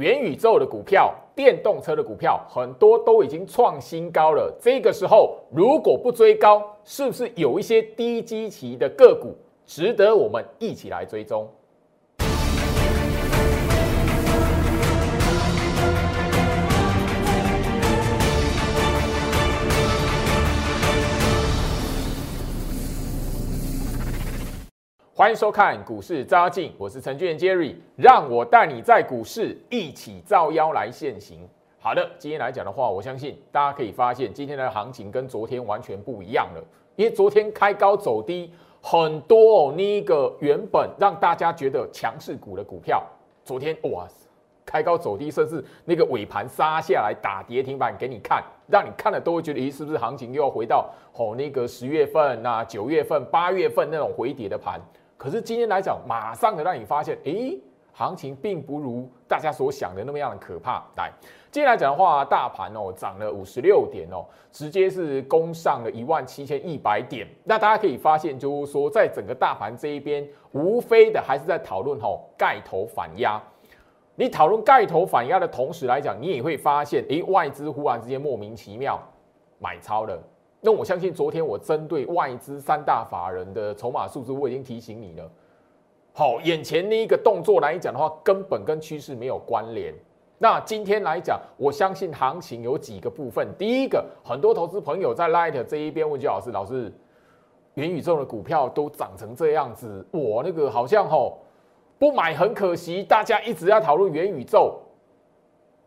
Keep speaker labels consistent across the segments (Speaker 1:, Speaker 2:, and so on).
Speaker 1: 元宇宙的股票、电动车的股票，很多都已经创新高了。这个时候如果不追高，是不是有一些低基期的个股值得我们一起来追踪？欢迎收看股市招妖镜，我是程序员 Jerry，让我带你在股市一起招妖来现行。好的，今天来讲的话，我相信大家可以发现，今天的行情跟昨天完全不一样了。因为昨天开高走低，很多哦，那个原本让大家觉得强势股的股票，昨天哇，开高走低，甚至那个尾盘杀下来打跌停板给你看，让你看了都会觉得，咦，是不是行情又要回到哦那个十月份、那九月份、八月份那种回跌的盘？可是今天来讲，马上的让你发现，诶，行情并不如大家所想的那么样的可怕。来，今天来讲的话，大盘哦涨了五十六点哦，直接是攻上了一万七千一百点。那大家可以发现，就是说，在整个大盘这一边，无非的还是在讨论吼盖头反压。你讨论盖头反压的同时来讲，你也会发现，诶，外资忽然之间莫名其妙买超了。那我相信，昨天我针对外资三大法人的筹码数字，我已经提醒你了。好，眼前那一个动作来讲的话，根本跟趋势没有关联。那今天来讲，我相信行情有几个部分。第一个，很多投资朋友在 Light 这一边问老师：“老师，元宇宙的股票都涨成这样子，我那个好像吼不买很可惜。”大家一直在讨论元宇宙。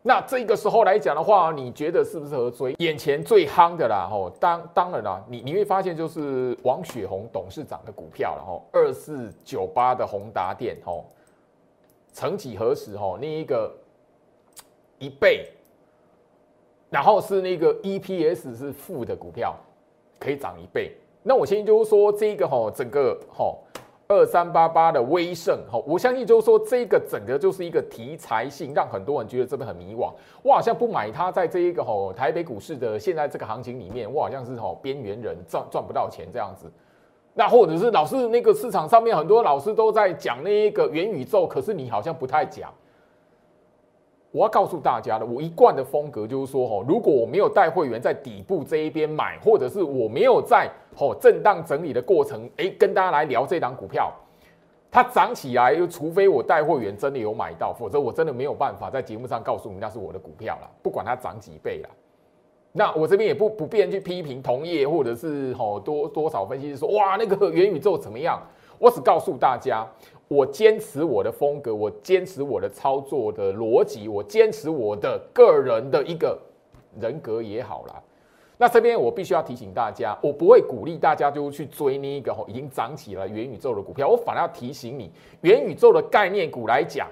Speaker 1: 那这个时候来讲的话，你觉得是不是合追？眼前最夯的啦，吼，当当然啦，你你会发现就是王雪红董事长的股票然后，二四九八的宏达电，吼，曾几何时，吼，那一个一倍，然后是那个 EPS 是负的股票，可以涨一倍。那我先就是说这个，吼，整个，吼。二三八八的威盛，哈，我相信就是说这个整个就是一个题材性，让很多人觉得这边很迷惘。我好像不买它，在这一个吼台北股市的现在这个行情里面，我好像是吼边缘人，赚赚不到钱这样子。那或者是老师那个市场上面很多老师都在讲那一个元宇宙，可是你好像不太讲。我要告诉大家的，我一贯的风格就是说，哈，如果我没有带会员在底部这一边买，或者是我没有在吼震荡整理的过程，哎，跟大家来聊这档股票，它涨起来，又除非我带会员真的有买到，否则我真的没有办法在节目上告诉你那是我的股票了，不管它涨几倍了。那我这边也不不便去批评同业或者是吼多多少分析师说，哇，那个元宇宙怎么样？我只告诉大家。我坚持我的风格，我坚持我的操作的逻辑，我坚持我的个人的一个人格也好啦。那这边我必须要提醒大家，我不会鼓励大家就去追那一个已经涨起了元宇宙的股票，我反而要提醒你，元宇宙的概念股来讲，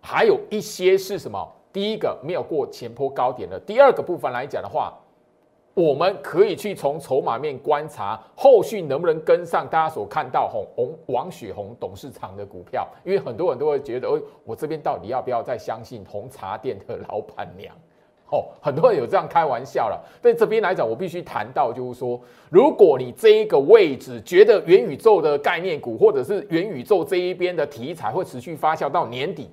Speaker 1: 还有一些是什么？第一个没有过前坡高点的，第二个部分来讲的话。我们可以去从筹码面观察后续能不能跟上大家所看到红红王雪红董事长的股票，因为很多人都会觉得，哎，我这边到底要不要再相信红茶店的老板娘？哦，很多人有这样开玩笑了。但这边来讲，我必须谈到，就是说，如果你这一个位置觉得元宇宙的概念股，或者是元宇宙这一边的题材会持续发酵到年底，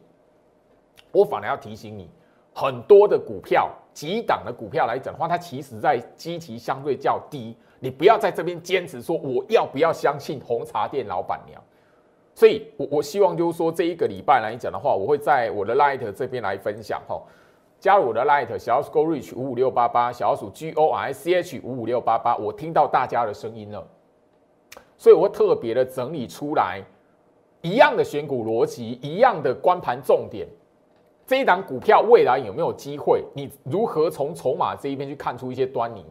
Speaker 1: 我反而要提醒你，很多的股票。几档的股票来讲的话，它其实在基期相对较低，你不要在这边坚持说我要不要相信红茶店老板娘。所以，我我希望就是说这一个礼拜来讲的话，我会在我的 Light 这边来分享哈，加入我的 Light 小鼠 Go Reach 五五六八八，小鼠 G O R C H 五五六八八，我听到大家的声音了，所以我会特别的整理出来一样的选股逻辑，一样的关盘重点。这一档股票未来有没有机会？你如何从筹码这一边去看出一些端倪？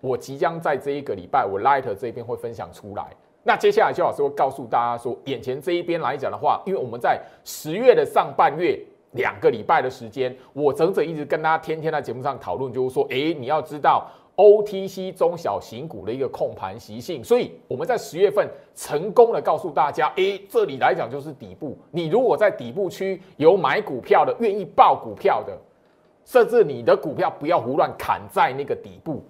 Speaker 1: 我即将在这一个礼拜，我 Light 这边会分享出来。那接下来邱老师会告诉大家说，眼前这一边来讲的话，因为我们在十月的上半月两个礼拜的时间，我整整一直跟大家天天在节目上讨论，就是说，哎，你要知道。OTC 中小型股的一个控盘习性，所以我们在十月份成功的告诉大家，诶，这里来讲就是底部。你如果在底部区有买股票的，愿意报股票的，甚至你的股票不要胡乱砍在那个底部，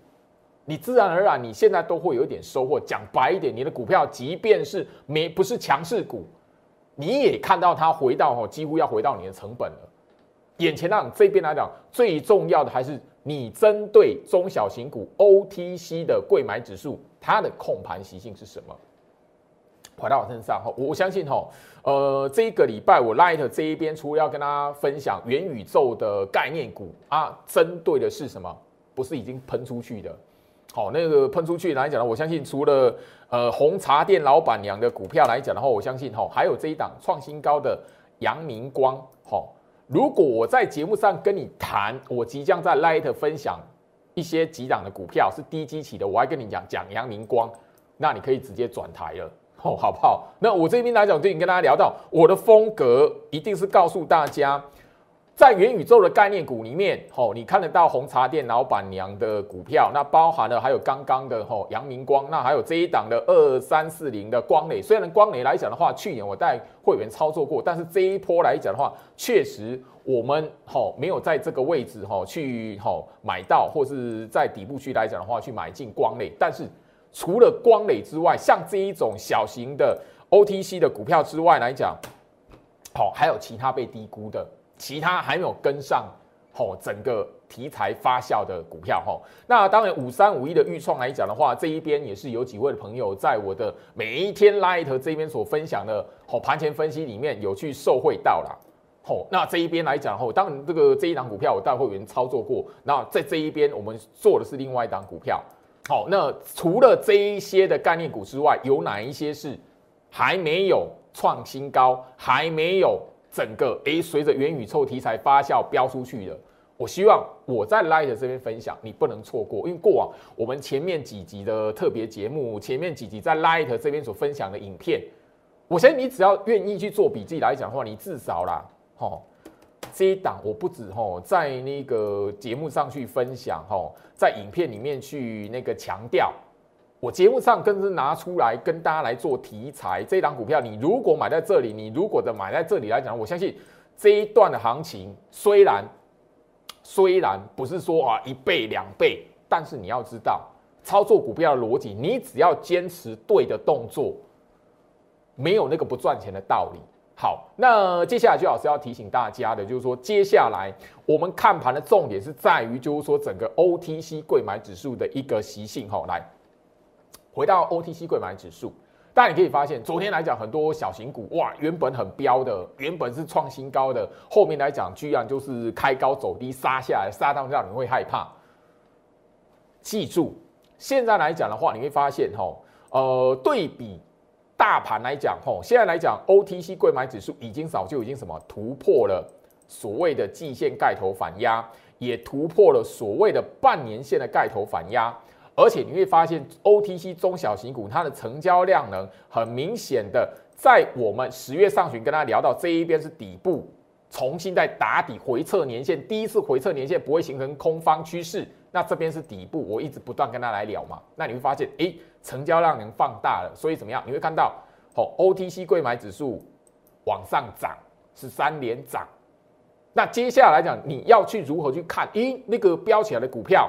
Speaker 1: 你自然而然你现在都会有一点收获。讲白一点，你的股票即便是没不是强势股，你也看到它回到哦，几乎要回到你的成本了。眼前让这边来讲，最重要的还是你针对中小型股 OTC 的贵买指数，它的控盘习性是什么？回到我身上哈，我相信哈，呃，这一个礼拜我 Light 这一边，除了要跟大家分享元宇宙的概念股啊，针对的是什么？不是已经喷出去的，好，那个喷出去来讲呢，我相信除了呃红茶店老板娘的股票来讲的话，我相信哈，还有这一档创新高的阳明光，哈，如果我在节目上跟你谈，我即将在 Light 分享一些几档的股票是低基期的，我还跟你讲讲阳明光，那你可以直接转台了。哦，好不好？那我这边来讲，就已经跟大家聊到，我的风格一定是告诉大家，在元宇宙的概念股里面，吼，你看得到红茶店老板娘的股票，那包含了还有刚刚的吼阳明光，那还有这一档的二三四零的光磊。虽然光磊来讲的话，去年我带会员操作过，但是这一波来讲的话，确实我们吼没有在这个位置吼去吼买到，或是在底部区来讲的话去买进光磊，但是。除了光磊之外，像这一种小型的 OTC 的股票之外来讲，好，还有其他被低估的，其他还没有跟上，吼，整个题材发酵的股票，吼。那当然，五三五一的预创来讲的话，这一边也是有几位的朋友在我的每一天 Light 这边所分享的，好，盘前分析里面有去受惠到了，好，那这一边来讲，后当然这个这一档股票我带会员操作过，那在这一边我们做的是另外一档股票。好，那除了这一些的概念股之外，有哪一些是还没有创新高，还没有整个诶随着元宇宙题材发酵飙出去的？我希望我在 Light 这边分享，你不能错过，因为过往我们前面几集的特别节目，前面几集在 Light 这边所分享的影片，我相信你只要愿意去做笔记来讲的话，你至少啦，吼。这一档我不止吼，在那个节目上去分享吼，在影片里面去那个强调，我节目上更是拿出来跟大家来做题材。这一档股票，你如果买在这里，你如果的买在这里来讲，我相信这一段的行情虽然虽然不是说啊一倍两倍，但是你要知道操作股票的逻辑，你只要坚持对的动作，没有那个不赚钱的道理。好，那接下来就老师要提醒大家的，就是说，接下来我们看盘的重点是在于，就是说整个 OTC 贵买指数的一个习性。哈，来回到 OTC 贵买指数，但你可以发现，昨天来讲很多小型股，哇，原本很标的，原本是创新高的，后面来讲居然就是开高走低，杀下来，杀到让你会害怕。记住，现在来讲的话，你会发现，哈，呃，对比。大盘来讲，吼，现在来讲，OTC 贵买指数已经早就已经什么突破了所谓的季线盖头反压，也突破了所谓的半年线的盖头反压，而且你会发现 OTC 中小型股它的成交量能很明显的，在我们十月上旬跟大家聊到这一边是底部，重新在打底回撤年线，第一次回撤年线不会形成空方趋势。那这边是底部，我一直不断跟他来聊嘛。那你会发现，哎，成交量能放大了，所以怎么样？你会看到，哦，OTC 贵买指数往上涨，是三连涨。那接下来讲，你要去如何去看？咦，那个飙起来的股票，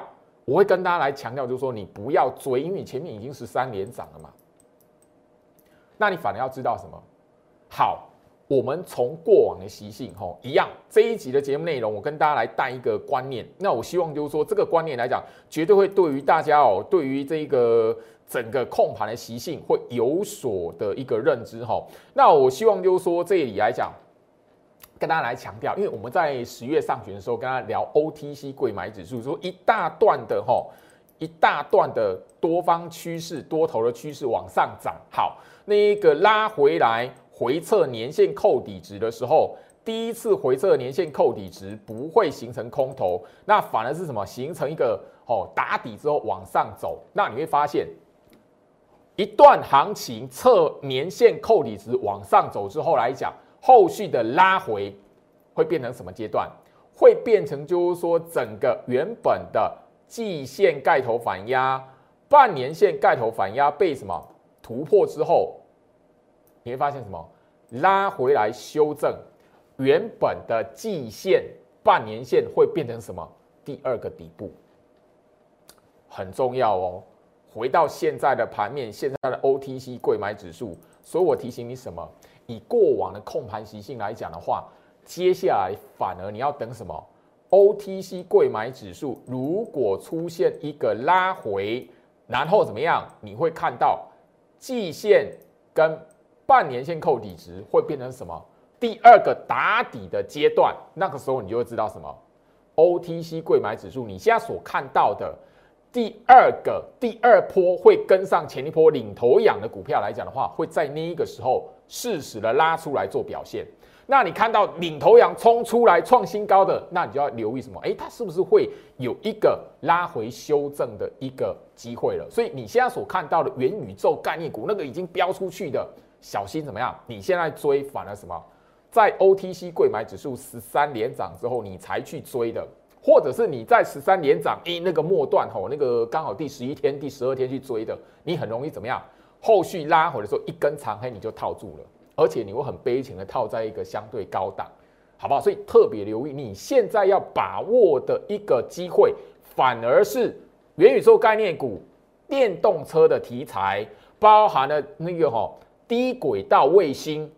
Speaker 1: 我会跟大家来强调，就是说你不要追，因为你前面已经是三连涨了嘛。那你反而要知道什么？好。我们从过往的习性，吼，一样。这一集的节目内容，我跟大家来带一个观念。那我希望就是说，这个观念来讲，绝对会对于大家哦，对于这个整个控盘的习性会有所的一个认知，哈。那我希望就是说，这里来讲，跟大家来强调，因为我们在十月上旬的时候，跟大家聊 OTC 贵买指数，说一大段的哈，一大段的多方趋势、多头的趋势往上涨，好，那一个拉回来。回测年线扣底值的时候，第一次回测年线扣底值不会形成空头，那反而是什么？形成一个哦打底之后往上走。那你会发现，一段行情测年线扣底值往上走之后来讲，后续的拉回会变成什么阶段？会变成就是说，整个原本的季线？盖头反压、半年线盖头反压被什么突破之后？你会发现什么？拉回来修正，原本的季线、半年线会变成什么？第二个底部很重要哦。回到现在的盘面，现在的 OTC 贵买指数，所以我提醒你什么？以过往的控盘习性来讲的话，接下来反而你要等什么？OTC 贵买指数如果出现一个拉回，然后怎么样？你会看到季线跟半年线扣底值会变成什么？第二个打底的阶段，那个时候你就会知道什么？OTC 贵买指数，你现在所看到的第二个第二波会跟上前一波领头羊的股票来讲的话，会在那一个时候适时的拉出来做表现。那你看到领头羊冲出来创新高的，那你就要留意什么？诶，它是不是会有一个拉回修正的一个机会了？所以你现在所看到的元宇宙概念股，那个已经飙出去的，小心怎么样？你现在追反了什么？在 OTC 贵买指数十三连涨之后，你才去追的，或者是你在十三连涨，诶，那个末段吼，那个刚好第十一天、第十二天去追的，你很容易怎么样？后续拉回的时候，一根长黑你就套住了，而且你会很悲情的套在一个相对高档，好不好？所以特别留意，你现在要把握的一个机会，反而是元宇宙概念股、电动车的题材，包含了那个吼低轨道卫星。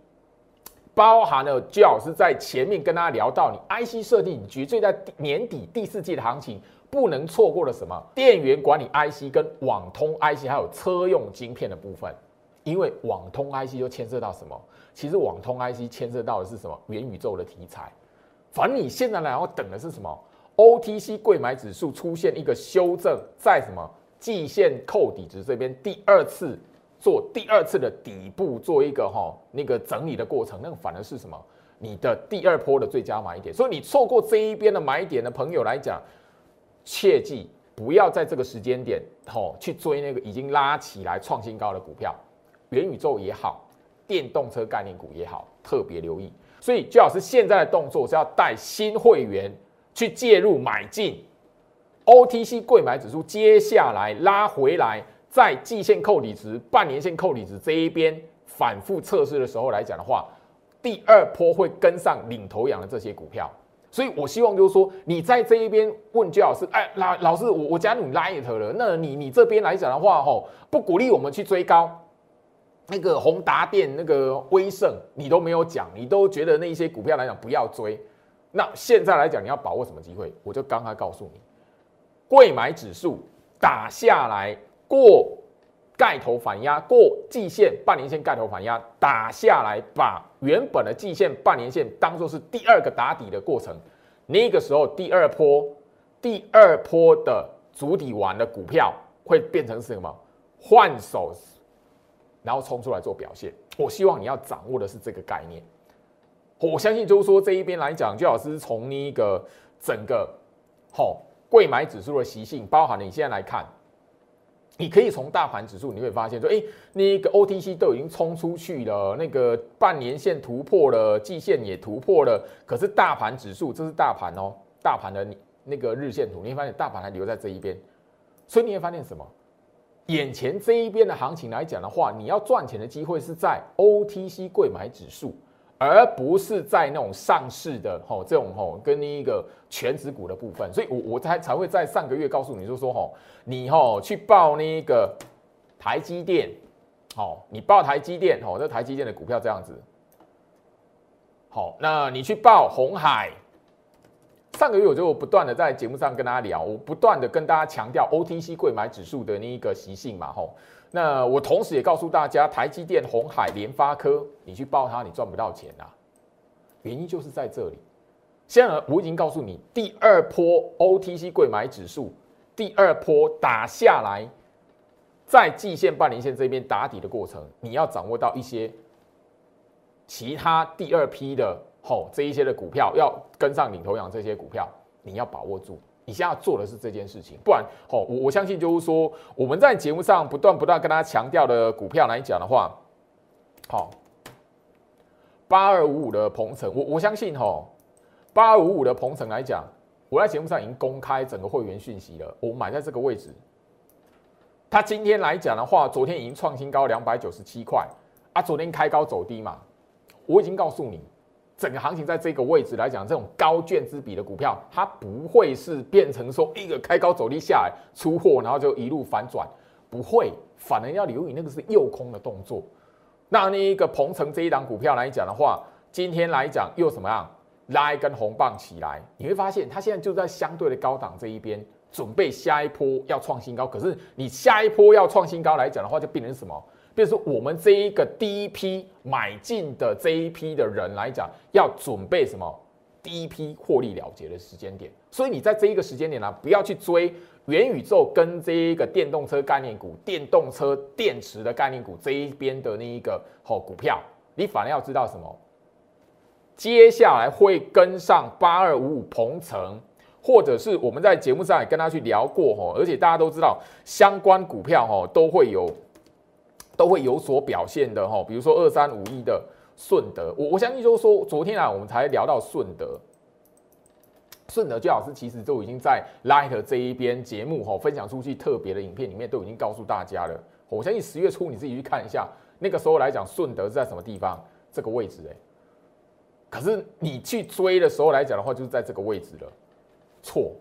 Speaker 1: 包含了最好是在前面跟大家聊到，你 IC 设定，你绝对在年底第四季的行情不能错过的什么？电源管理 IC 跟网通 IC，还有车用晶片的部分。因为网通 IC 就牵涉到什么？其实网通 IC 牵涉到的是什么？元宇宙的题材。反正你现在来要等的是什么？OTC 贵买指数出现一个修正，在什么季线扣底值这边第二次。做第二次的底部，做一个哈那个整理的过程，那个反而是什么？你的第二波的最佳买点。所以你错过这一边的买点的朋友来讲，切记不要在这个时间点吼去追那个已经拉起来创新高的股票，元宇宙也好，电动车概念股也好，特别留意。所以最好是现在的动作是要带新会员去介入买进 OTC 贵买指数，接下来拉回来。在季线扣底值、半年线扣底值这一边反复测试的时候来讲的话，第二波会跟上领头羊的这些股票，所以我希望就是说，你在这一边问焦老师，哎，老老师，我我加你 light 了，那你你这边来讲的话，吼，不鼓励我们去追高，那个宏达电、那个威盛，你都没有讲，你都觉得那一些股票来讲不要追，那现在来讲你要把握什么机会？我就刚才告诉你，贵买指数打下来。过盖头反压，过季线、半年线盖头反压打下来，把原本的季线、半年线当做是第二个打底的过程。那个时候，第二波、第二波的主底完的股票会变成是什么？换手，然后冲出来做表现。我希望你要掌握的是这个概念。我相信就是说这一边来讲，就老师从那个整个好贵买指数的习性，包含了你现在来看。你可以从大盘指数，你会发现说，哎，那个 OTC 都已经冲出去了，那个半年线突破了，季线也突破了，可是大盘指数，这是大盘哦，大盘的那个日线图，你会发现大盘还留在这一边，所以你会发现什么？眼前这一边的行情来讲的话，你要赚钱的机会是在 OTC 贵买指数。而不是在那种上市的吼这种吼跟那一个全指股的部分，所以我我才才会在上个月告诉你，就说吼你吼去报那个台积电，好，你报台积电吼，这台积电的股票这样子，好，那你去报红海，上个月我就不断的在节目上跟大家聊，我不断的跟大家强调 OTC 贵买指数的那一个习性嘛，吼。那我同时也告诉大家，台积电、红海、联发科，你去报它，你赚不到钱啊！原因就是在这里。现在我已经告诉你，第二波 OTC 贵买指数，第二波打下来，在季线、半年线这边打底的过程，你要掌握到一些其他第二批的吼这一些的股票，要跟上领头羊这些股票，你要把握住。你现在做的是这件事情，不然，哦，我我相信就是说，我们在节目上不断不断跟大家强调的股票来讲的话，好，八二五五的鹏程，我我相信，哈，八二五五的鹏程来讲，我在节目上已经公开整个会员讯息了，我买在这个位置，它今天来讲的话，昨天已经创新高两百九十七块，啊，昨天开高走低嘛，我已经告诉你。整个行情在这个位置来讲，这种高卷之比的股票，它不会是变成说一个开高走低下来出货，然后就一路反转，不会，反而要留意那个是诱空的动作。那那一个鹏程这一档股票来讲的话，今天来讲又什么样？拉一根红棒起来，你会发现它现在就在相对的高档这一边，准备下一波要创新高。可是你下一波要创新高来讲的话，就变成什么？比如说我们这一个第一批买进的这一批的人来讲，要准备什么？第一批获利了结的时间点。所以你在这一个时间点呢，不要去追元宇宙跟这一个电动车概念股、电动车电池的概念股这一边的那一个好股票，你反而要知道什么？接下来会跟上八二五五鹏程，或者是我们在节目上也跟他去聊过哈，而且大家都知道相关股票哦都会有都会有所表现的哈，比如说二三五一的顺德，我我相信就是说昨天啊我们才聊到顺德，顺德最老师其实都已经在 Light 这一边节目哈分享出去特别的影片里面都已经告诉大家了，我相信十月初你自己去看一下，那个时候来讲顺德是在什么地方这个位置哎。可是你去追的时候来讲的话，就是在这个位置了。错，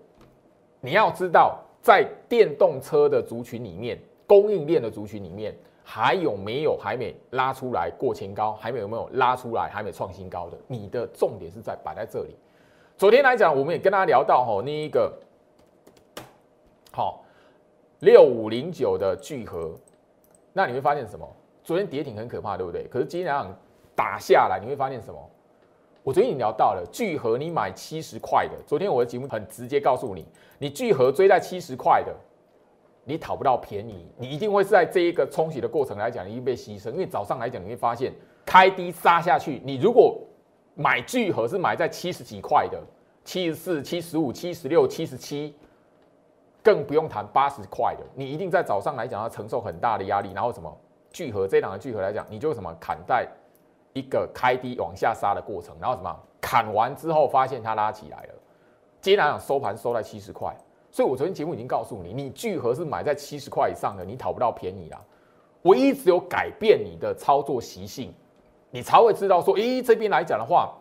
Speaker 1: 你要知道，在电动车的族群里面，供应链的族群里面，还有没有还没拉出来过前高，还没有没有拉出来，还没创新高的？你的重点是在摆在这里。昨天来讲，我们也跟大家聊到吼，那一个好六五零九的聚合，那你会发现什么？昨天跌停很可怕，对不对？可是今天早上打下来，你会发现什么？我昨天已经聊到了聚合，你买七十块的。昨天我的节目很直接告诉你，你聚合追在七十块的，你讨不到便宜，你一定会是在这一个冲洗的过程来讲，你经被牺牲。因为早上来讲，你会发现开低杀下去，你如果买聚合是买在七十几块的，七十四、七十五、七十六、七十七，更不用谈八十块的，你一定在早上来讲要承受很大的压力。然后什么聚合这档的聚合来讲，你就什么砍在。一个开低往下杀的过程，然后什么砍完之后发现它拉起来了，今天来收盘收在七十块，所以我昨天节目已经告诉你，你聚合是买在七十块以上的，你讨不到便宜啦。唯一只有改变你的操作习性，你才会知道说，诶，这边来讲的话，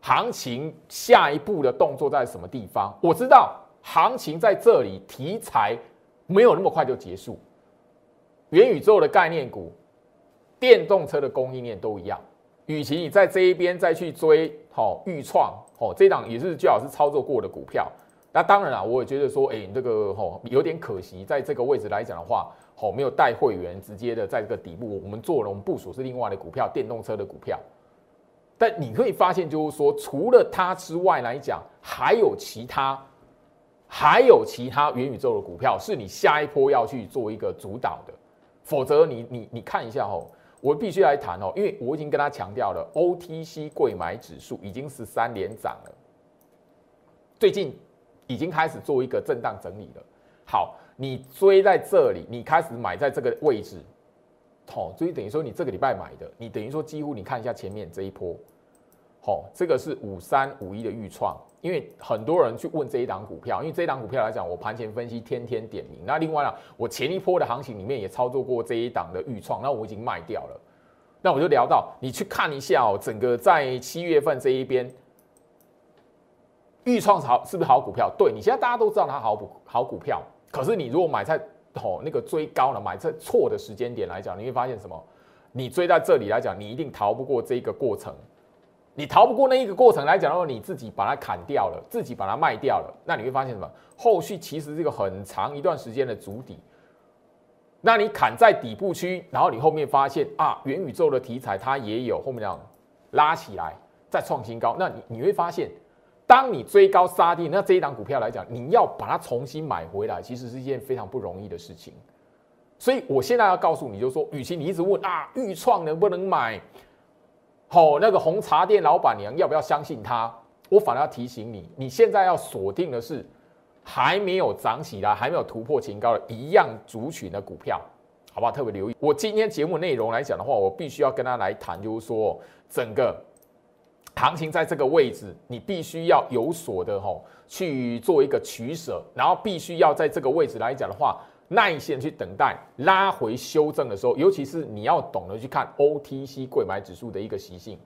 Speaker 1: 行情下一步的动作在什么地方？我知道行情在这里，题材没有那么快就结束，元宇宙的概念股。电动车的供应链都一样，与其你在这一边再去追，好预创，好这档也是最好是操作过的股票。那当然了，我也觉得说，哎，这个吼有点可惜，在这个位置来讲的话，好没有带会员直接的在这个底部，我们做了，我们部署是另外的股票，电动车的股票。但你可以发现，就是说，除了它之外来讲，还有其他，还有其他元宇宙的股票是你下一波要去做一个主导的，否则你你你看一下吼。我必须来谈哦，因为我已经跟他强调了，OTC 贵买指数已经十三连涨了，最近已经开始做一个震荡整理了。好，你追在这里，你开始买在这个位置，好，所以等于说你这个礼拜买的，你等于说几乎你看一下前面这一波，好，这个是五三五一的预创。因为很多人去问这一档股票，因为这一档股票来讲，我盘前分析天天点名。那另外呢，我前一波的行情里面也操作过这一档的预创，那我已经卖掉了。那我就聊到，你去看一下哦，整个在七月份这一边，预创好是不是好股票？对你现在大家都知道它好股好股票，可是你如果买在哦那个追高了，买在错的时间点来讲，你会发现什么？你追在这里来讲，你一定逃不过这一个过程。你逃不过那一个过程来讲的话，你自己把它砍掉了，自己把它卖掉了，那你会发现什么？后续其实是一个很长一段时间的足底。那你砍在底部区，然后你后面发现啊，元宇宙的题材它也有后面这样拉起来，再创新高。那你你会发现，当你追高杀低，那这一档股票来讲，你要把它重新买回来，其实是一件非常不容易的事情。所以我现在要告诉你，就是说，与其你一直问啊，预创能不能买？好，那个红茶店老板娘要不要相信他？我反而要提醒你，你现在要锁定的是还没有涨起来、还没有突破前高的一样族群的股票，好不好？特别留意。我今天节目内容来讲的话，我必须要跟他来谈，就是说整个行情在这个位置，你必须要有所的吼去做一个取舍，然后必须要在这个位置来讲的话。耐心去等待拉回修正的时候，尤其是你要懂得去看 OTC 贵买指数的一个习性。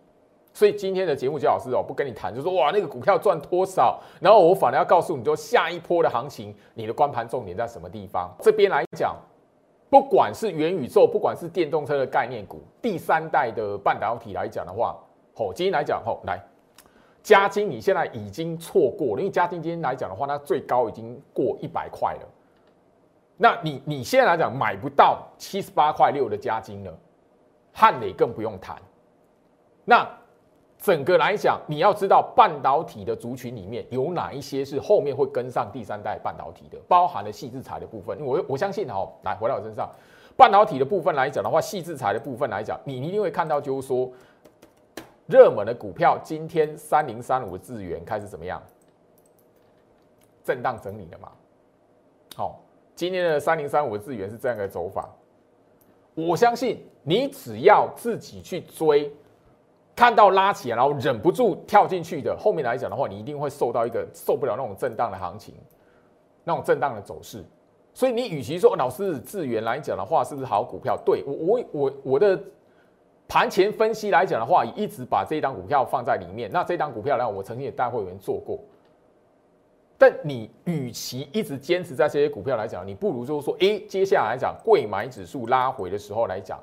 Speaker 1: 所以今天的节目，焦老师哦，不跟你谈，就说哇那个股票赚多少，然后我反而要告诉你，说下一波的行情，你的关盘重点在什么地方？这边来讲，不管是元宇宙，不管是电动车的概念股，第三代的半导体来讲的话，吼，今天来讲吼，来嘉金你现在已经错过了，因为嘉金今天来讲的话，它最高已经过一百块了。那你你现在来讲买不到七十八块六的嘉金了，汉磊更不用谈。那整个来讲，你要知道半导体的族群里面有哪一些是后面会跟上第三代半导体的，包含了细制材的部分。我我相信哦，来回到我身上，半导体的部分来讲的话，细制材的部分来讲，你一定会看到，就是说热门的股票，今天三零三五的资源开始怎么样？震荡整理了嘛？好，今天的三零三五的资源是这样的走法。我相信你只要自己去追。看到拉起来，然后忍不住跳进去的，后面来讲的话，你一定会受到一个受不了那种震荡的行情，那种震荡的走势。所以你与其说老师资源来讲的话，是不是好股票？对我我我我的盘前分析来讲的话，也一直把这一档股票放在里面。那这一档股票呢，我曾经也带会员做过。但你与其一直坚持在这些股票来讲，你不如就是说，哎，接下来讲贵买指数拉回的时候来讲，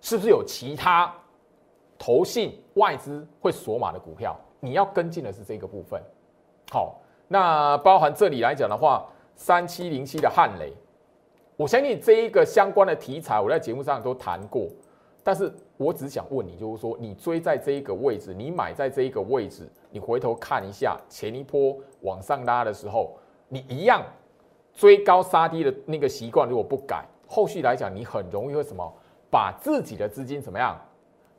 Speaker 1: 是不是有其他？投信外资会锁码的股票，你要跟进的是这个部分。好，那包含这里来讲的话，三七零七的汉雷，我相信这一个相关的题材，我在节目上都谈过。但是我只想问你，就是说，你追在这一个位置，你买在这一个位置，你回头看一下前一波往上拉的时候，你一样追高杀低的那个习惯，如果不改，后续来讲，你很容易会什么，把自己的资金怎么样？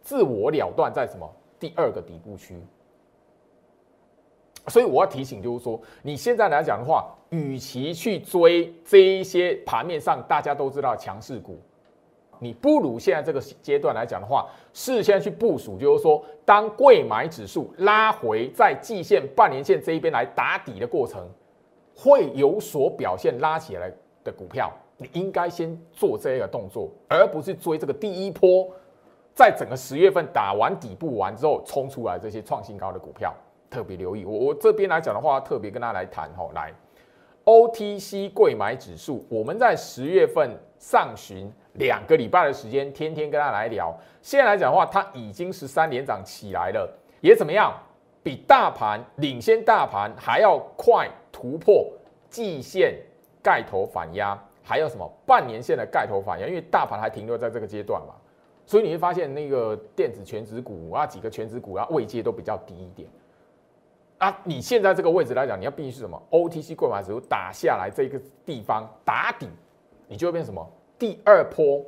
Speaker 1: 自我了断在什么第二个底部区，所以我要提醒，就是说，你现在来讲的话，与其去追这一些盘面上大家都知道强势股，你不如现在这个阶段来讲的话，事先去部署，就是说，当贵买指数拉回在季线、半年线这一边来打底的过程，会有所表现拉起来的股票，你应该先做这个动作，而不是追这个第一波。在整个十月份打完底部完之后，冲出来这些创新高的股票，特别留意。我我这边来讲的话，特别跟大家来谈哈，来，OTC 贵买指数，我们在十月份上旬两个礼拜的时间，天天跟他来聊。现在来讲的话，它已经十三连涨起来了，也怎么样？比大盘领先大盘还要快突破季线盖头反压，还有什么半年线的盖头反压？因为大盘还停留在这个阶段嘛。所以你会发现，那个电子全指股啊，几个全指股啊，位阶都比较低一点。啊，你现在这个位置来讲，你要必须是什么？OTC 购买指数打下来这个地方打底，你就会变什么？第二波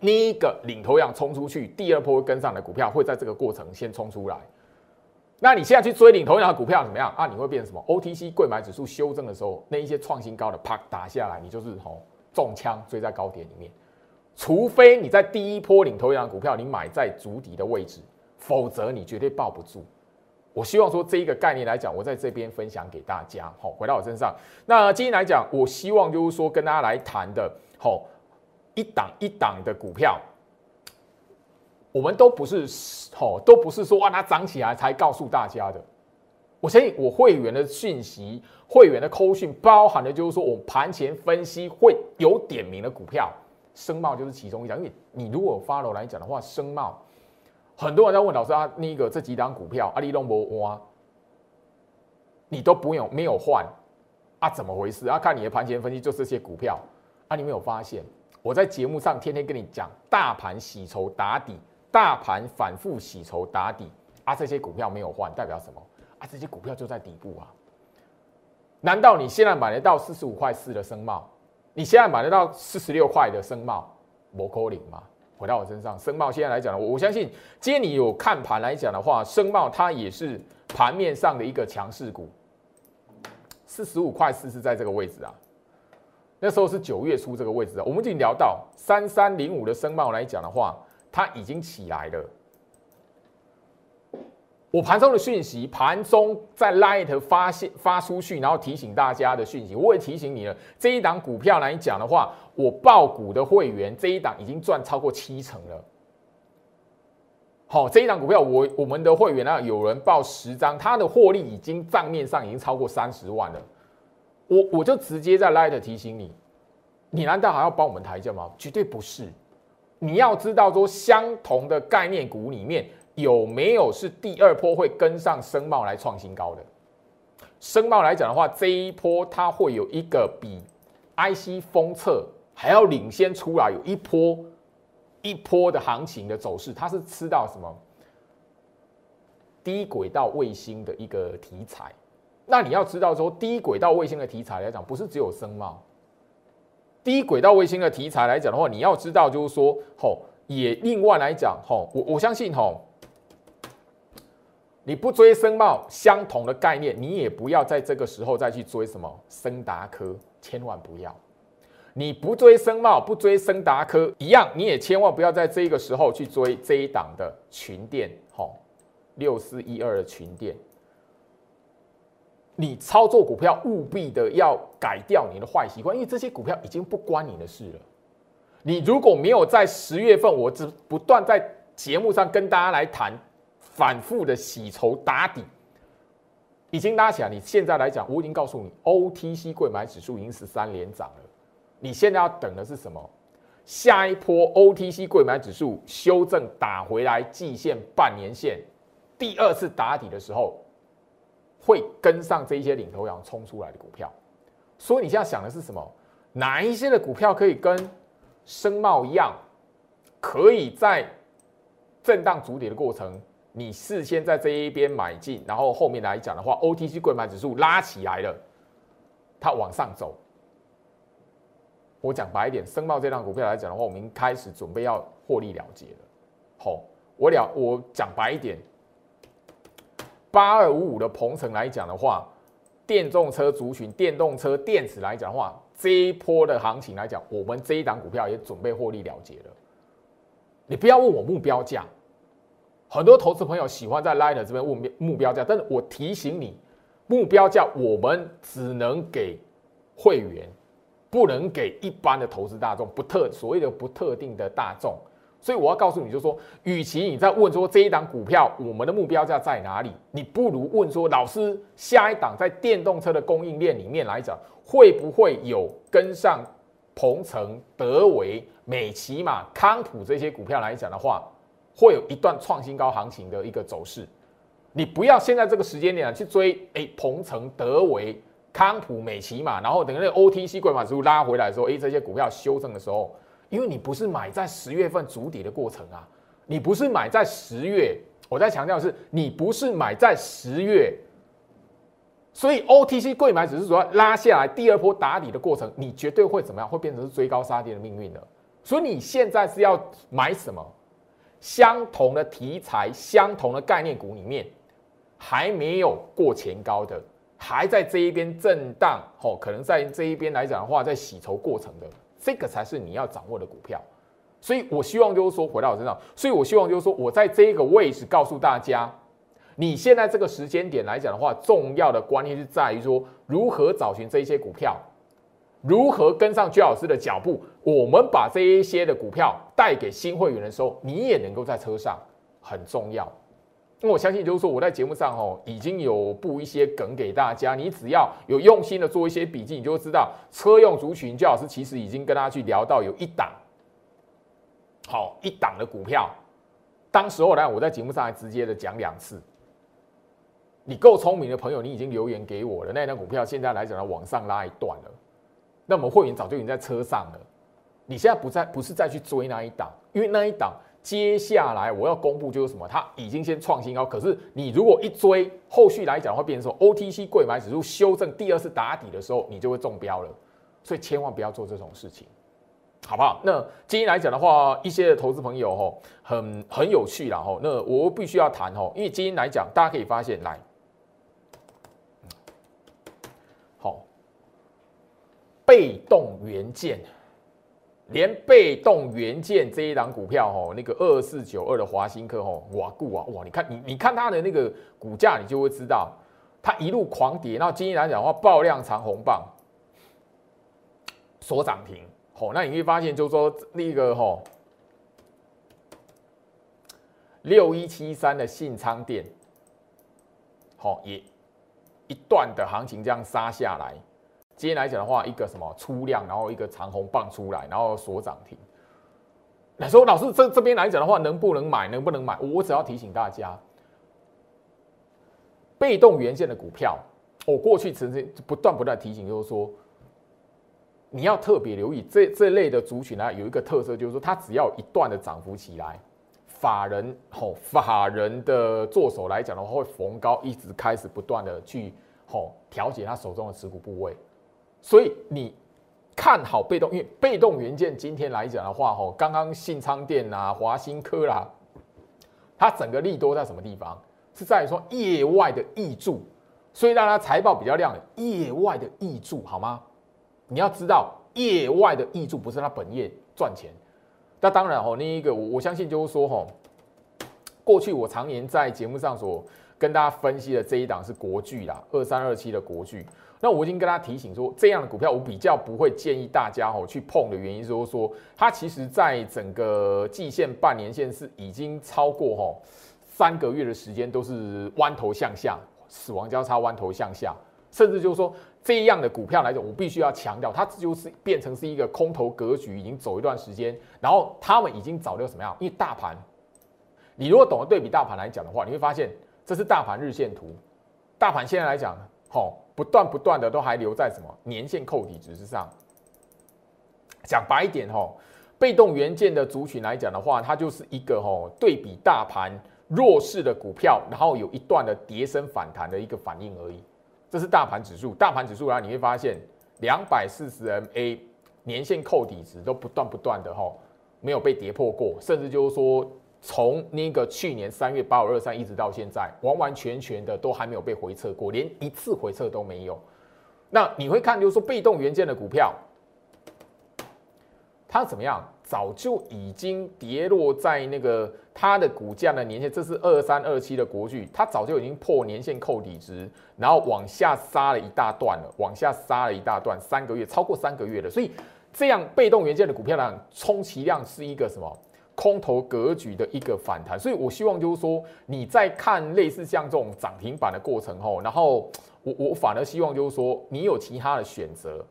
Speaker 1: 那一个领头羊冲出去，第二波跟上的股票会在这个过程先冲出来。那你现在去追领头羊的股票怎么样啊？你会变成什么？OTC 贵买指数修正的时候，那一些创新高的啪打下来，你就是吼中枪追在高点里面。除非你在第一波领头羊股票，你买在足底的位置，否则你绝对抱不住。我希望说这一个概念来讲，我在这边分享给大家。好，回到我身上，那今天来讲，我希望就是说跟大家来谈的，好一档一档的股票，我们都不是好，都不是说哇它涨起来才告诉大家的。我相信我会员的讯息，会员的扣讯包含的就是说我盘前分析会有点名的股票。声茂就是其中一张，因为你如果 follow 来讲的话，声茂很多人在问老师啊，那个这几档股票阿里龙博哇，你都不用没有换啊？怎么回事啊？看你的盘前分析，就这些股票啊，你没有发现？我在节目上天天跟你讲，大盘洗筹打底，大盘反复洗筹打底啊，这些股票没有换，代表什么啊？这些股票就在底部啊？难道你现在买得到四十五块四的声茂？你现在买得到四十六块的声茂，摩扣零吗？回到我身上，申茂现在来讲，我我相信，今天你有看盘来讲的话，申茂它也是盘面上的一个强势股。四十五块四是在这个位置啊，那时候是九月初这个位置啊。我们已经聊到三三零五的申茂来讲的话，它已经起来了。我盘中的讯息，盘中在 Light 发现发出去，然后提醒大家的讯息，我也提醒你了。这一档股票来讲的话，我报股的会员这一档已经赚超过七成了。好，这一档股票我我们的会员呢，有人报十张，他的获利已经账面上已经超过三十万了。我我就直接在 Light 提醒你，你难道还要帮我们抬价吗？绝对不是。你要知道说，相同的概念股里面。有没有是第二波会跟上声茂来创新高的？声茂来讲的话，这一波它会有一个比 IC 封测还要领先出来，有一波一波的行情的走势，它是吃到什么低轨道卫星的一个题材。那你要知道说，低轨道卫星的题材来讲，不是只有声茂。低轨道卫星的题材来讲的话，你要知道就是说，吼，也另外来讲，吼，我我相信，吼。你不追声茂相同的概念，你也不要在这个时候再去追什么升达科，千万不要。你不追声茂，不追升达科一样，你也千万不要在这个时候去追这一档的群电，吼，六四一二的群电。你操作股票务必的要改掉你的坏习惯，因为这些股票已经不关你的事了。你如果没有在十月份，我只不断在节目上跟大家来谈。反复的洗筹打底，已经拉起来。你现在来讲，我已经告诉你，OTC 贵买指数已经十三连涨了。你现在要等的是什么？下一波 OTC 贵买指数修正打回来季线、半年线，第二次打底的时候，会跟上这一些领头羊冲出来的股票。所以你现在想的是什么？哪一些的股票可以跟声茂一样，可以在震荡筑底的过程？你事先在这一边买进，然后后面来讲的话，OTC 柜买指数拉起来了，它往上走。我讲白一点，申茂这张股票来讲的话，我们开始准备要获利了结了。好，我了我讲白一点，八二五五的鹏程来讲的话，电动车族群、电动车电池来讲的话，这一波的行情来讲，我们这一档股票也准备获利了结了。你不要问我目标价。很多投资朋友喜欢在 Line 这边问目标价，但是我提醒你，目标价我们只能给会员，不能给一般的投资大众，不特所谓的不特定的大众。所以我要告诉你，就是说，与其你在问说这一档股票我们的目标价在哪里，你不如问说，老师下一档在电动车的供应链里面来讲，会不会有跟上鹏程、德维、美骑马、康普这些股票来讲的话？会有一段创新高行情的一个走势，你不要现在这个时间点去追，哎，鹏程、德维、康普、美奇马，然后等那 OTC 贵码指数拉回来的时候，哎，这些股票修正的时候，因为你不是买在十月份筑底的过程啊，你不是买在十月，我在强调的是，你不是买在十月，所以 OTC 贵买只是说拉下来第二波打底的过程，你绝对会怎么样？会变成是追高杀跌的命运的。所以你现在是要买什么？相同的题材、相同的概念股里面，还没有过前高的，还在这一边震荡，哦，可能在这一边来讲的话，在洗筹过程的，这个才是你要掌握的股票。所以我希望就是说，回到我身上，所以我希望就是说，我在这个位置告诉大家，你现在这个时间点来讲的话，重要的关键是在于说，如何找寻这些股票。如何跟上居老师的脚步？我们把这一些的股票带给新会员的时候，你也能够在车上，很重要。那我相信，就是说我在节目上哦，已经有布一些梗给大家。你只要有用心的做一些笔记，你就会知道车用族群，居老师其实已经跟大家去聊到有一档，好一档的股票。当时候呢，我在节目上还直接的讲两次。你够聪明的朋友，你已经留言给我了。那张股票现在来讲呢，往上拉一段了。那我们会员早就已经在车上了，你现在不再不是再去追那一档，因为那一档接下来我要公布就是什么，它已经先创新高。可是你如果一追，后续来讲会变成说 OTC 贵买指数修正第二次打底的时候，你就会中标了。所以千万不要做这种事情，好不好？那今天来讲的话，一些投资朋友吼很很有趣啦吼，那我必须要谈吼，因为今天来讲，大家可以发现来。被动元件，连被动元件这一档股票哦，那个二四九二的华新科哦，哇固啊哇！你看你你看它的那个股价，你就会知道它一路狂跌。然后今天来讲的话，爆量长红棒，所涨停。哦，那你会发现就是说那个哈六一七三的信昌店，好也一段的行情这样杀下来。今天来讲的话，一个什么出量，然后一个长红棒出来，然后锁涨停。那说老师这这边来讲的话，能不能买？能不能买？我只要提醒大家，被动元件的股票，我过去曾经不断不断提醒，就是说你要特别留意这这类的族群呢，有一个特色，就是说它只要一段的涨幅起来，法人吼法人的做手来讲的话，会逢高一直开始不断的去吼调节他手中的持股部位，所以你。看好被动，因为被动元件今天来讲的话，吼，刚刚信昌电啊、华新科啦，它整个利多在什么地方？是在于说业外的益注，所以让它财报比较亮。业外的益注好吗？你要知道，业外的益注不是它本业赚钱。那当然吼，另一个我我相信就是说吼，过去我常年在节目上所跟大家分析的这一档是国巨啦，二三二七的国巨。那我已经跟他提醒说，这样的股票我比较不会建议大家哦去碰的原因，就是说它其实在整个季线、半年线是已经超过哈三个月的时间都是弯头向下，死亡交叉弯头向下，甚至就是说这样的股票来讲，我必须要强调，它就是变成是一个空头格局，已经走一段时间，然后他们已经早就什么样？因为大盘，你如果懂得对比大盘来讲的话，你会发现这是大盘日线图，大盘现在来讲，好。不断不断的都还留在什么年限扣底值之上。讲白一点吼，被动元件的族群来讲的话，它就是一个吼对比大盘弱势的股票，然后有一段的跌升反弹的一个反应而已。这是大盘指数，大盘指数然后你会发现两百四十 MA 年限扣底值都不断不断的吼没有被跌破过，甚至就是说。从那个去年三月八五二三一直到现在，完完全全的都还没有被回撤过，连一次回撤都没有。那你会看，就是说被动元件的股票，它怎么样？早就已经跌落在那个它的股价的年限，这是二三二七的国巨，它早就已经破年线扣底值，然后往下杀了一大段了，往下杀了一大段，三个月超过三个月了。所以这样被动元件的股票呢，充其量是一个什么？空头格局的一个反弹，所以我希望就是说，你在看类似像这种涨停板的过程后，然后我我反而希望就是说，你有其他的选择，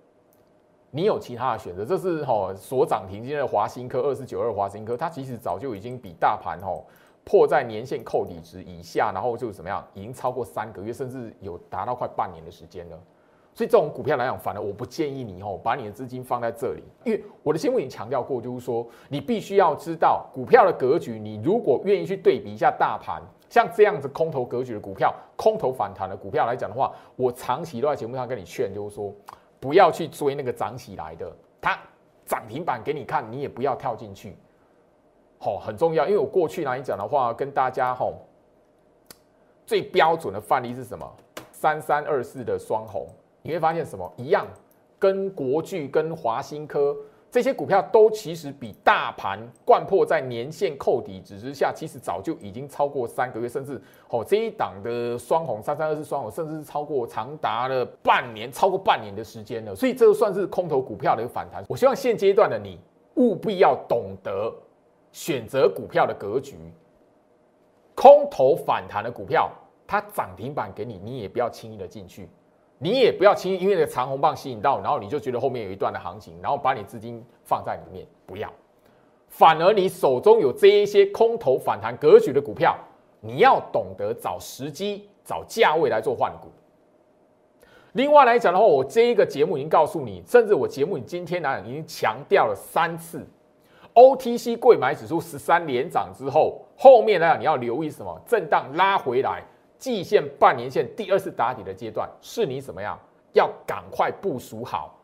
Speaker 1: 你有其他的选择。这是哈所涨停今天的华新科二四九二华新科，它其实早就已经比大盘哈破在年线扣底值以下，然后就怎么样，已经超过三个月，甚至有达到快半年的时间了。所以这种股票来讲，反而我不建议你哦，把你的资金放在这里，因为我的节目已经强调过，就是说你必须要知道股票的格局。你如果愿意去对比一下大盘，像这样子空头格局的股票、空头反弹的股票来讲的话，我长期都在节目上跟你劝，就是说不要去追那个涨起来的，它涨停板给你看，你也不要跳进去。好，很重要，因为我过去来讲的话，跟大家吼最标准的范例是什么？三三二四的双红。你会发现什么一样，跟国巨、跟华新科这些股票都其实比大盘贯破在年线扣底值之下，其实早就已经超过三个月，甚至哦这一档的双红三三二四双红，甚至是超过长达了半年，超过半年的时间了。所以这个算是空头股票的一个反弹。我希望现阶段的你务必要懂得选择股票的格局，空头反弹的股票，它涨停板给你，你也不要轻易的进去。你也不要轻易因为那个长红棒吸引到，然后你就觉得后面有一段的行情，然后把你资金放在里面，不要。反而你手中有这一些空头反弹格局的股票，你要懂得找时机、找价位来做换股。另外来讲的话，我这一个节目已经告诉你，甚至我节目你今天呢已经强调了三次，OTC 贵买指数十三连涨之后，后面呢你要留意什么？震荡拉回来。季线、半年线第二次打底的阶段，是你怎么样？要赶快部署好，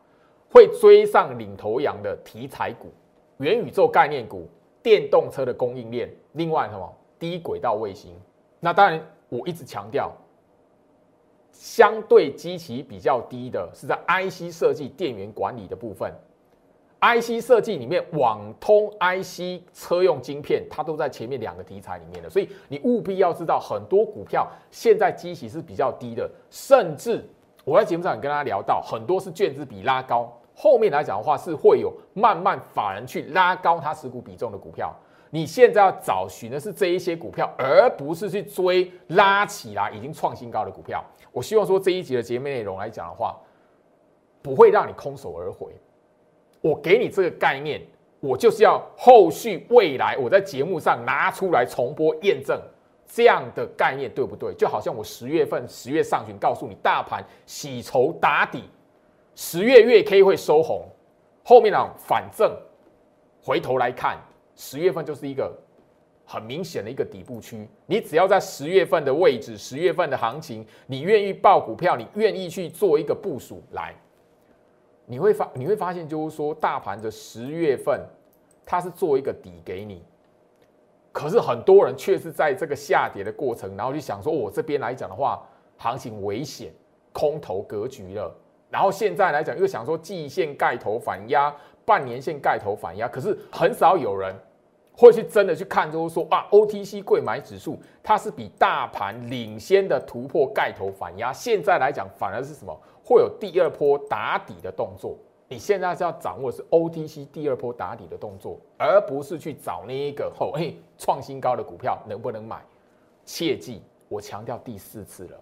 Speaker 1: 会追上领头羊的题材股、元宇宙概念股、电动车的供应链。另外什么？低轨道卫星。那当然，我一直强调，相对基期比较低的是在 IC 设计、电源管理的部分。IC 设计里面，网通 IC 车用晶片，它都在前面两个题材里面的，所以你务必要知道，很多股票现在基期是比较低的，甚至我在节目上也跟大家聊到，很多是卷资比拉高，后面来讲的话是会有慢慢法人去拉高它持股比重的股票。你现在要找寻的是这一些股票，而不是去追拉起来已经创新高的股票。我希望说这一集的节目内容来讲的话，不会让你空手而回。我给你这个概念，我就是要后续未来我在节目上拿出来重播验证这样的概念对不对？就好像我十月份十月上旬告诉你大盘洗筹打底，十月月 K 会收红，后面呢反正回头来看，十月份就是一个很明显的一个底部区。你只要在十月份的位置，十月份的行情，你愿意报股票，你愿意去做一个部署来。你会发你会发现，就是说，大盘的十月份，它是做一个底给你，可是很多人却是在这个下跌的过程，然后就想说，我这边来讲的话，行情危险，空头格局了。然后现在来讲，又想说季线盖头反压，半年线盖头反压，可是很少有人会去真的去看，就是说啊，OTC 贵买指数它是比大盘领先的突破盖头反压。现在来讲，反而是什么？会有第二波打底的动作，你现在是要掌握是 OTC 第二波打底的动作，而不是去找那一个后嘿创新高的股票能不能买？切记，我强调第四次了。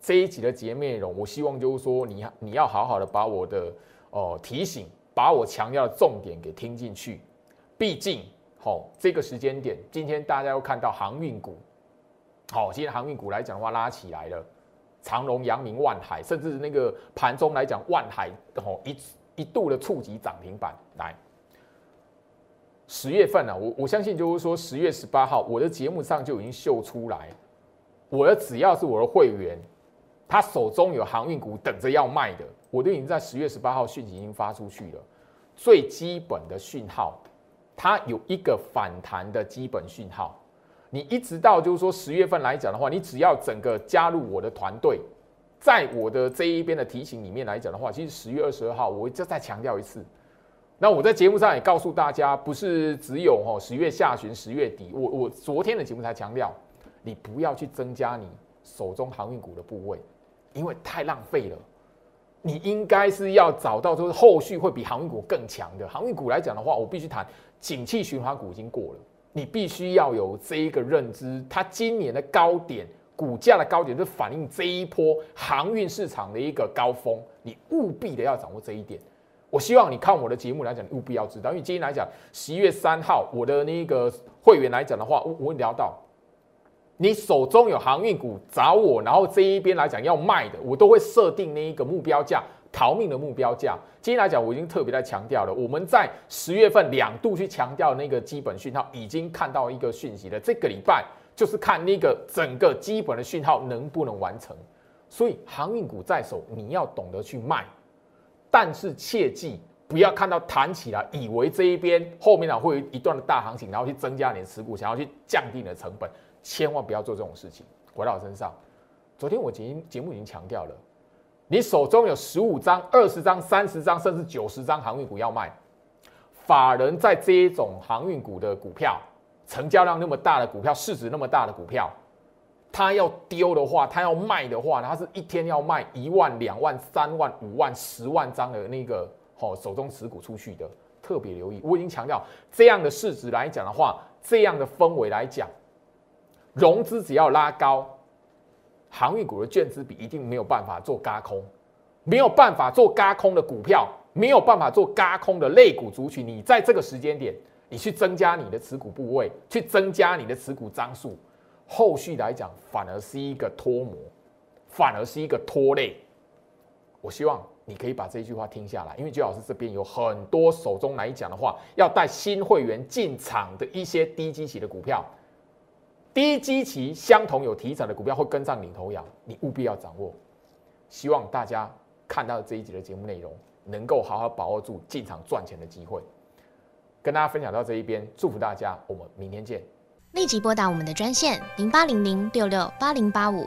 Speaker 1: 这一集的节目内容，我希望就是说，你你要好好的把我的哦提醒，把我强调的重点给听进去。毕竟，好这个时间点，今天大家又看到航运股，好，今天航运股来讲的话拉起来了。长隆、阳明、万海，甚至那个盘中来讲，万海哦一一度的触及涨停板。来，十月份呢，我我相信就是说，十月十八号，我的节目上就已经秀出来，我的只要是我的会员，他手中有航运股等着要卖的，我都已经在十月十八号讯息已经发出去了。最基本的讯号，它有一个反弹的基本讯号。你一直到就是说十月份来讲的话，你只要整个加入我的团队，在我的这一边的提醒里面来讲的话，其实十月二十二号我就再强调一次。那我在节目上也告诉大家，不是只有哈十月下旬、十月底，我我昨天的节目才强调，你不要去增加你手中航运股的部位，因为太浪费了。你应该是要找到就是后续会比航运股更强的航运股来讲的话，我必须谈景气循环股已经过了。你必须要有这一个认知，它今年的高点，股价的高点，是反映这一波航运市场的一个高峰。你务必的要掌握这一点。我希望你看我的节目来讲，务必要知道。因为今天来讲，十一月三号，我的那个会员来讲的话，我我聊到，你手中有航运股找我，然后这一边来讲要卖的，我都会设定那一个目标价。逃命的目标价，今天来讲，我已经特别在强调了。我们在十月份两度去强调那个基本讯号，已经看到一个讯息了。这个礼拜就是看那个整个基本的讯号能不能完成。所以航运股在手，你要懂得去卖，但是切记不要看到弹起来，以为这一边后面呢会有一段的大行情，然后去增加你的持股，想要去降低你的成本，千万不要做这种事情。回到我身上，昨天我节节目已经强调了。你手中有十五张、二十张、三十张，甚至九十张航运股要卖，法人在这一种航运股的股票，成交量那么大的股票，市值那么大的股票，他要丢的话，他要卖的话，他是一天要卖一万、两万、三万、五万、十万张的那个哦手中持股出去的，特别留意。我已经强调，这样的市值来讲的话，这样的氛围来讲，融资只要拉高。航运股的券资比一定没有办法做嘎空，没有办法做嘎空的股票，没有办法做嘎空的类股族群。你在这个时间点，你去增加你的持股部位，去增加你的持股张数，后续来讲反而是一个脱模，反而是一个拖累。我希望你可以把这句话听下来，因为周老师这边有很多手中来讲的话，要带新会员进场的一些低基期的股票。低基期相同有题材的股票会跟上领头羊，你务必要掌握。希望大家看到这一集的节目内容，能够好好把握住进场赚钱的机会。跟大家分享到这一边，祝福大家，我们明天见。
Speaker 2: 立即拨打我们的专线零八零零六六八零八五